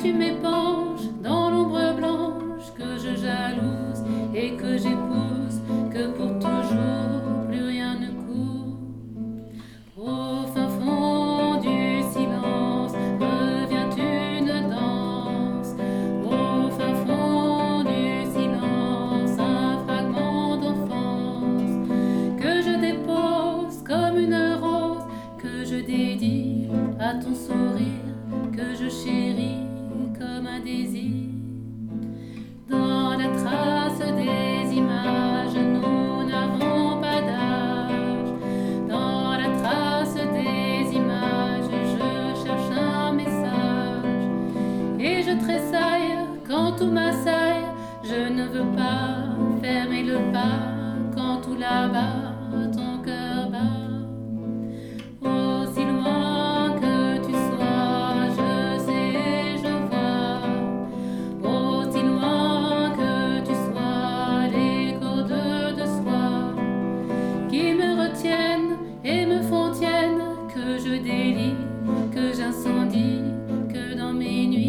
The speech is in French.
tu m'épanches dans l'ombre blanche que je jalouse et que j'épouse, que pour toujours plus rien ne court. Au fin fond du silence revient une danse. Au fin fond du silence, un fragment d'enfance que je dépose comme une rose que je dédie à ton sourire que je chéris Je ne veux pas fermer le pas quand tout là-bas je délie, que j'incendie, que dans mes nuits.